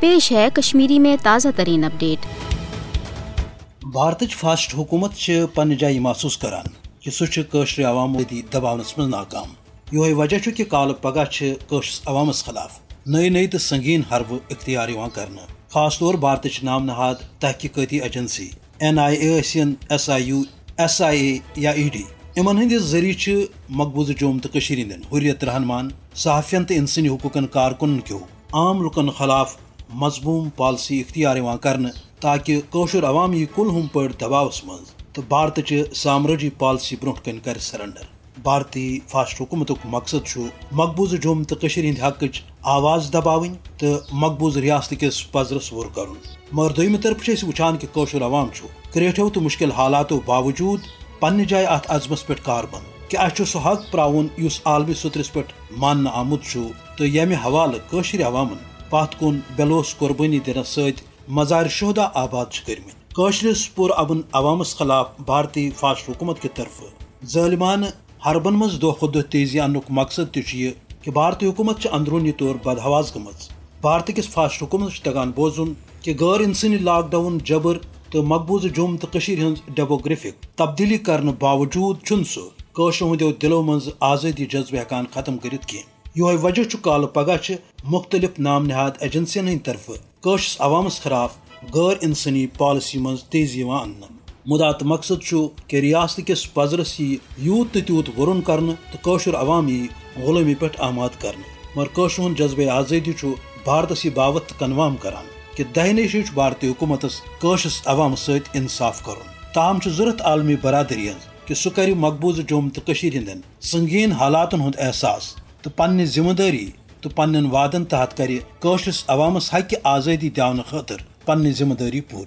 پیش ہے کشمیری میں تازہ ترین اپڈیٹ۔ بھارت فاسٹ حکومت پنہ جائیں محسوس کران کہ سہ عوام دباونس من ناکام۔ یہ وجہ کہ کال پگہ عوامس خلاف۔ نئی نئی تو سنگین حرب اختیار کرنا خاص طور بھارت نام نہاد تحقیقاتی agency. N I A ثن S I U S I A یا ای ڈی ان ہند ذریعہ مقبوضہ جوم تو ہند حریت رہنمان صحافین تو انسانی حقوقن کارکن کیو۔ عام لکن خلاف مضموم پالسی اختیار کرنے تاکہ قشر عوام یہ کل ہم پہ دباؤس مز تو بھارت چہ سامرجی پالسی برو کن کر سرنڈر۔ بھارتی فاسٹ حکومت مقصد مقبوض جوم تو ہند حق آواز دباون تو مقبوض ریاست کس پزرس ور کر مگر دم طرف وچان کہ قشر عوام کریٹو تو مشکل حالاتو باوجود پنہ جائے ات عزمس پہ کاربند کہ اچھا سہ حق پراؤن اس عالمی سترس پہ مان آمت تو یم حوالہ قشر عوامن پت کن بلوس قربانی دنس ست مزار شہدا آباد کرمت قشرس پور ابن عوامس خلاف بھارتی فاسٹ حکومت کی طرف ظالمان حربن مز دہ کھت دہ تیزی ان مقصد تہ کہ بھارتی حکومت اندرونی طور بدہواز گم بھارت کس فاسٹ حکومت تگان بوزن کہ غیر انسانی لاک ڈاؤن، جبر تو مقبوضہ جوم تو ہز ڈیموگرافک تبدیلی کرنے باوجود چھ سہ ہندو دلو من آزادی جذبہ ہکان ختم کرت کی یہ وجہ کال پگہ مختلف نام نہاد ایجنسین ہند طرف۔ قشس عوامس خلاف غیر انسانی پالسی من تیزی ان مدات مقصد کہ ریاست کس پزرس یہ یوت تو تیوت ورن کرنے تو قشر عوام یہ غلامی پہ آماد کرنے مگر قشر ہند جذبہ آزادی بھارتس یہ باوت کنوام کران کہ دہنے شی بھارتی حکومت قشس عوام ست انصاف کرن۔ تاہم ضرورت عالمی برادری ہز کہ سہ کر مقبوضہ جوم تو ہند سنگین حالاتن ہند احساس۔ تو پنہ ذمہ داری تو پنن وعدن تحت کرشرس عوامس حقہ آزادی دونوں خاطر پنہ ذمہ داری پور